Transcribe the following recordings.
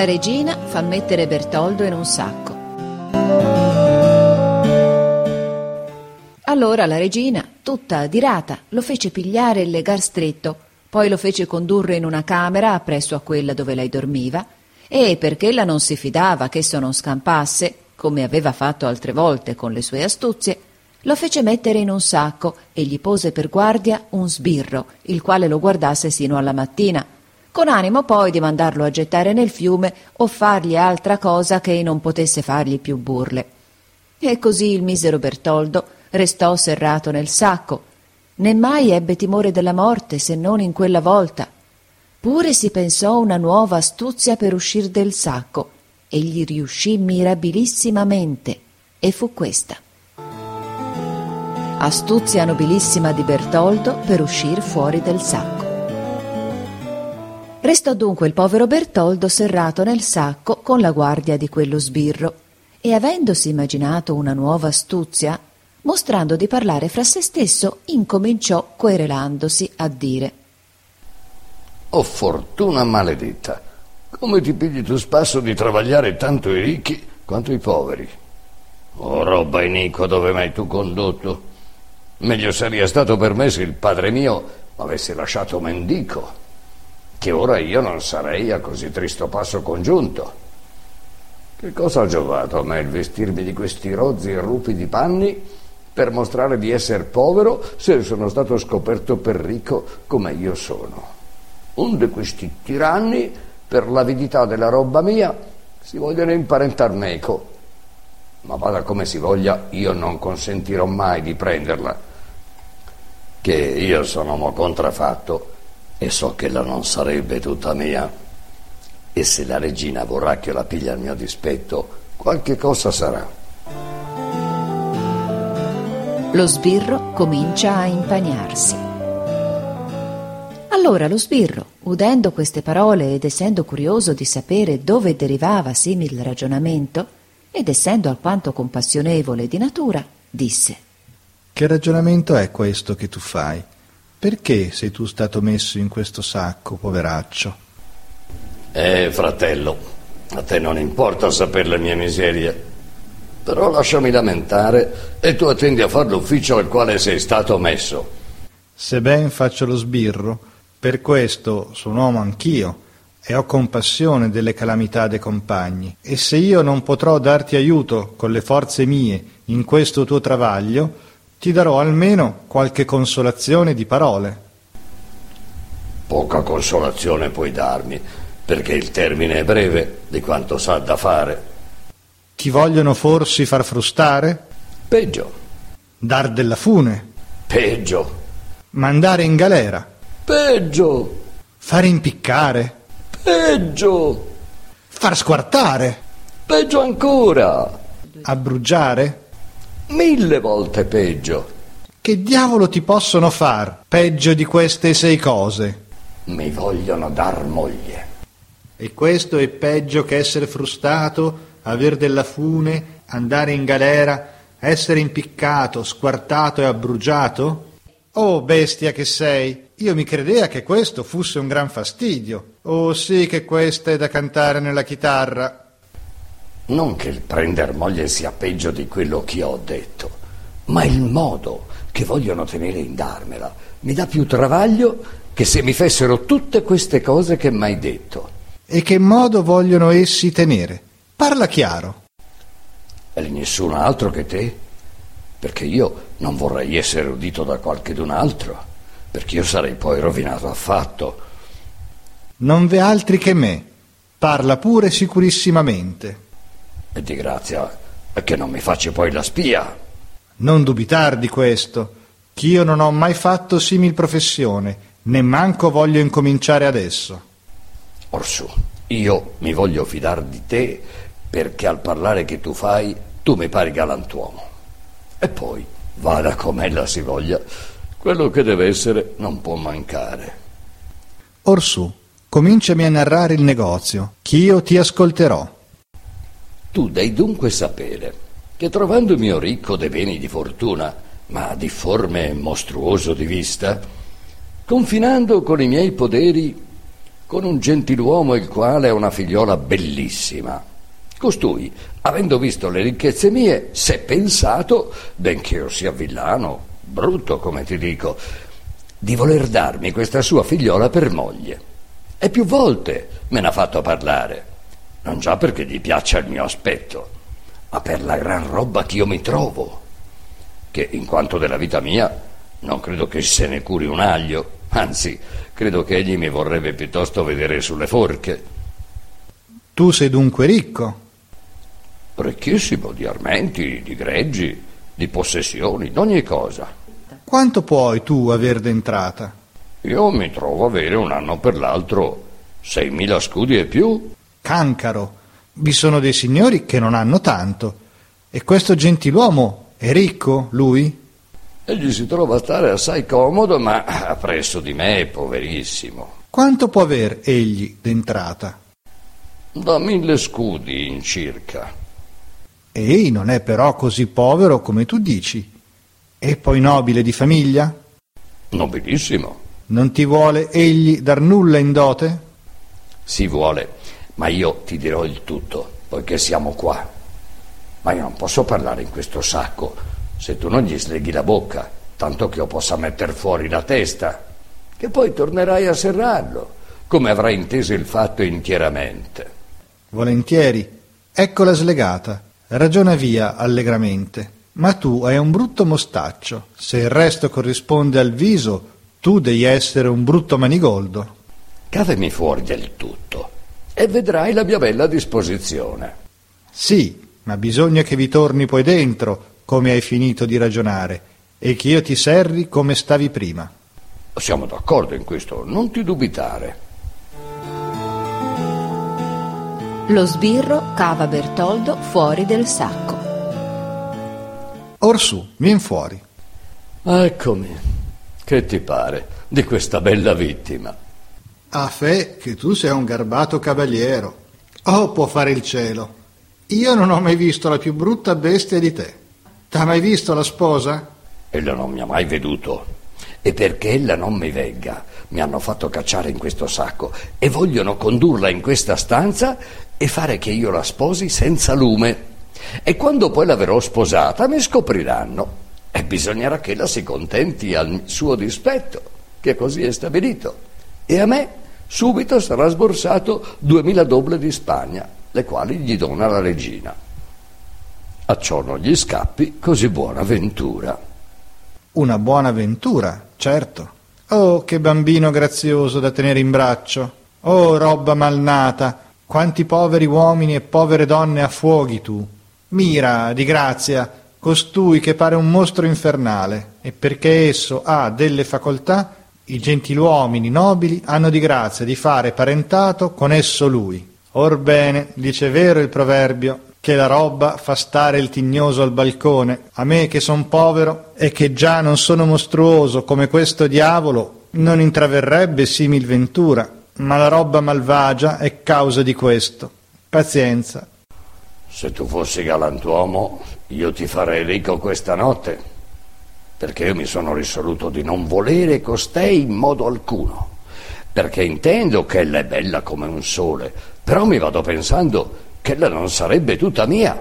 La regina fa mettere Bertoldo in un sacco. Allora la regina, tutta adirata, lo fece pigliare e legar stretto, poi lo fece condurre in una camera appresso a quella dove lei dormiva, e perché ella non si fidava che esso non scampasse, come aveva fatto altre volte con le sue astuzie, lo fece mettere in un sacco e gli pose per guardia un sbirro, il quale lo guardasse sino alla mattina, con animo poi di mandarlo a gettare nel fiume o fargli altra cosa che non potesse fargli più burle. E così il misero Bertoldo restò serrato nel sacco, né mai ebbe timore della morte se non in quella volta. Pure si pensò una nuova astuzia per uscir del sacco, e gli riuscì mirabilissimamente, e fu questa. Astuzia nobilissima di Bertoldo per uscir fuori del sacco. Restò dunque il povero Bertoldo serrato nel sacco con la guardia di quello sbirro, e avendosi immaginato una nuova astuzia, mostrando di parlare fra se stesso, incominciò querelandosi a dire Oh fortuna maledetta! Come ti pigli tu spasso di travagliare tanto i ricchi quanto i poveri? Oh roba iniqua dove mai tu condotto? Meglio sarebbe stato per me se il padre mio m'avesse lasciato mendico, che ora io non sarei a così tristo passo congiunto. Che cosa ha giovato a me il vestirmi di questi rozzi e rupidi panni per mostrare di essere povero se sono stato scoperto per ricco come io sono? Onde questi tiranni, per l'avidità della roba mia, si vogliono imparentar meco. Ma vada come si voglia, io non consentirò mai di prenderla, che io sono uomo contrafatto e so che la non sarebbe tutta mia. E se la regina vorrà che la piglia al mio dispetto, qualche cosa sarà. Lo sbirro comincia a impagnarsi. Allora lo sbirro, udendo queste parole ed essendo curioso di sapere dove derivava simil ragionamento, ed essendo alquanto compassionevole di natura, disse Che ragionamento è questo che tu fai? Perché sei tu stato messo in questo sacco, poveraccio? Eh, fratello, a te non importa sapere le mie miserie, però lasciami lamentare e tu attendi a fare l'ufficio al quale sei stato messo. Se ben faccio lo sbirro, per questo sono uomo anch'io e ho compassione delle calamità dei compagni. E se io non potrò darti aiuto con le forze mie in questo tuo travaglio, ti darò almeno qualche consolazione di parole. Poca consolazione puoi darmi, perché il termine è breve di quanto sa da fare. Ti vogliono forse far frustare? Peggio. Dar della fune? Peggio. Mandare in galera? Peggio. Fare impiccare? Peggio. Far squartare? Peggio ancora. Abbrugiare? Mille volte peggio. Che diavolo ti possono far peggio di queste sei cose? Mi vogliono dar moglie. E questo è peggio che essere frustato, aver della fune, andare in galera, essere impiccato, squartato e abbrugiato? Oh, bestia che sei! Io mi credea che questo fosse un gran fastidio. Oh, sì che questa è da cantare nella chitarra. Non che il prender moglie sia peggio di quello che ho detto, ma il modo che vogliono tenere in darmela mi dà più travaglio che se mi fessero tutte queste cose che m'hai detto. E che modo vogliono essi tenere? Parla chiaro. E nessun altro che te? Perché io non vorrei essere udito da qualchedun altro, perché io sarei poi rovinato affatto. Non v'è altri che me. Parla pure sicurissimamente. E di grazia che non mi faccia poi la spia. Non dubitar di questo, ch'io non ho mai fatto simil professione, né manco voglio incominciare adesso. Orsù, io mi voglio fidar di te perché al parlare che tu fai tu mi pari galantuomo. E poi, vada com'ella si voglia, quello che deve essere non può mancare. Orsù, cominciami a narrare il negozio, ch'io ti ascolterò. Tu devi dunque sapere che trovandomi ricco de beni di fortuna, ma difforme e mostruoso di vista, confinando con i miei poderi, con un gentiluomo il quale ha una figliola bellissima. Costui, avendo visto le ricchezze mie, s'è pensato, benché io sia villano, brutto come ti dico, di voler darmi questa sua figliola per moglie. E più volte me n'ha fatto parlare, non già perché gli piaccia il mio aspetto, ma per la gran roba che io mi trovo, che in quanto della vita mia non credo che se ne curi un aglio, anzi, credo che egli mi vorrebbe piuttosto vedere sulle forche. Tu sei dunque ricco? Ricchissimo di armenti, di greggi, di possessioni, d'ogni cosa. Quanto puoi tu aver d'entrata? Io mi trovo avere un anno per l'altro seimila scudi e più. Cancaro. Vi sono dei signori che non hanno tanto. E questo gentiluomo è ricco, lui? Egli si trova a stare assai comodo, ma appresso di me è poverissimo. Quanto può aver egli d'entrata? Da mille scudi in circa. Ei non è però così povero come tu dici. E poi nobile di famiglia? Nobilissimo. Non ti vuole egli dar nulla in dote? Si vuole, ma io ti dirò il tutto, poiché siamo qua. Ma io non posso parlare in questo sacco se tu non gli sleghi la bocca, tanto che io possa metter fuori la testa, che poi tornerai a serrarlo, come avrai inteso il fatto intieramente. Volentieri. Eccola slegata. Ragiona via allegramente. Ma tu hai un brutto mostaccio. Se il resto corrisponde al viso, tu devi essere un brutto manigoldo. Cavemi fuori del tutto e vedrai la mia bella disposizione. Sì, ma bisogna che vi torni poi dentro, come hai finito di ragionare, e che io ti serri come stavi prima. Siamo d'accordo in questo, non ti dubitare. Lo sbirro cava Bertoldo fuori del sacco. Orsù, vien fuori. Eccomi. Che ti pare di questa bella vittima? A fe che tu sei un garbato cavaliero. Oh, può fare il cielo. Io non ho mai visto la più brutta bestia di te. T'ha mai visto la sposa? Ella non mi ha mai veduto. E perché ella non mi venga, mi hanno fatto cacciare in questo sacco e vogliono condurla in questa stanza e fare che io la sposi senza lume. E quando poi l'avrò sposata mi scopriranno e bisognerà che ella si contenti al suo dispetto, che così è stabilito. E a me subito sarà sborsato duemila doble di Spagna, le quali gli dona la regina. A ciò non gli scappi così buona ventura. Una buona ventura, certo. Oh, che bambino grazioso da tenere in braccio. Oh, roba malnata. Quanti poveri uomini e povere donne affuoghi tu. Mira, di grazia, costui che pare un mostro infernale, e perché esso ha delle facoltà, i gentiluomini nobili hanno di grazia di fare parentato con esso lui. Orbene, dice vero il proverbio, che la roba fa stare il tignoso al balcone. A me che son povero e che già non sono mostruoso come questo diavolo, non intraverrebbe simil ventura, ma la roba malvagia è causa di questo. Pazienza. Se tu fossi galantuomo, io ti farei ricco questa notte perché io mi sono risoluto di non volere costei in modo alcuno, perché intendo che ella è bella come un sole, però mi vado pensando che ella non sarebbe tutta mia.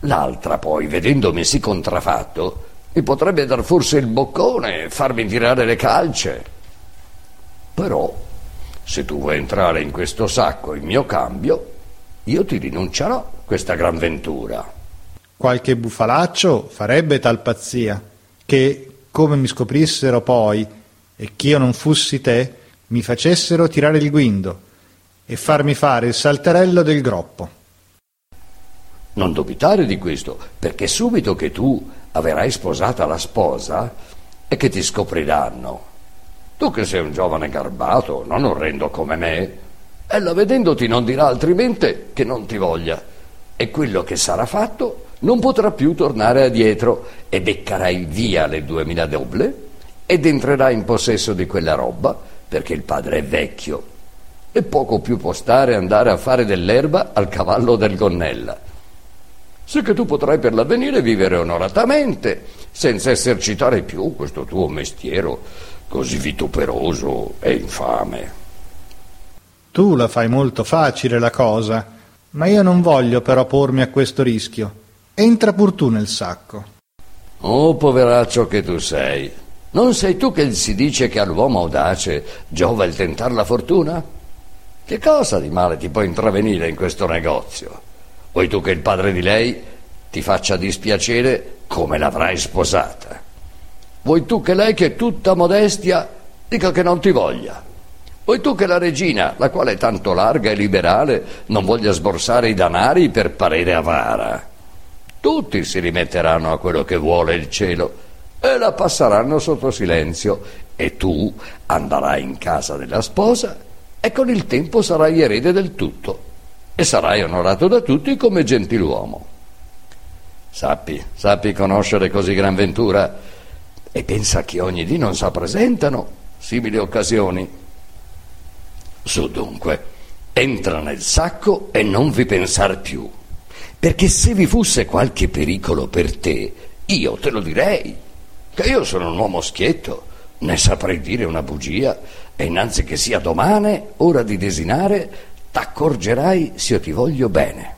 L'altra poi, vedendomi sì contraffatto, mi potrebbe dar forse il boccone e farmi tirare le calce. Però, se tu vuoi entrare in questo sacco in mio cambio, io ti rinuncerò questa gran ventura. Qualche bufalaccio farebbe tal pazzia, che, come mi scoprissero poi, e ch'io non fussi te, mi facessero tirare il guindo e farmi fare il salterello del groppo. Non dubitare di questo, perché subito che tu avrai sposata la sposa e che ti scopriranno. Tu che sei un giovane garbato, non orrendo come me, ella vedendoti non dirà altrimenti che non ti voglia. E quello che sarà fatto non potrà più tornare addietro e beccarai via le duemila doble ed entrerai in possesso di quella roba perché il padre è vecchio e poco più può stare andare a fare dell'erba al cavallo del gonnella. Se che tu potrai per l'avvenire vivere onoratamente, senza esercitare più questo tuo mestiero così vituperoso e infame. Tu la fai molto facile la cosa, ma io non voglio però pormi a questo rischio. Entra pur tu nel sacco. Oh, poveraccio che tu sei. Non sei tu che si dice che all'uomo audace giova il tentar la fortuna? Che cosa di male ti può intravenire in questo negozio? Vuoi tu che il padre di lei ti faccia dispiacere come l'avrai sposata? Vuoi tu che lei, che è tutta modestia, dica che non ti voglia? Vuoi tu che la regina, la quale è tanto larga e liberale, non voglia sborsare i danari per parere avara? Tutti si rimetteranno a quello che vuole il cielo e la passeranno sotto silenzio e tu andrai in casa della sposa e con il tempo sarai erede del tutto e sarai onorato da tutti come gentiluomo. Sappi, sappi conoscere così gran ventura e pensa che ogni dì non s'appresentano simili occasioni. Su dunque, entra nel sacco e non vi pensar più, perché se vi fosse qualche pericolo per te, io te lo direi che io sono un uomo schietto, ne saprei dire una bugia, e innanzi che sia domani, ora di desinare, t'accorgerai se io ti voglio bene.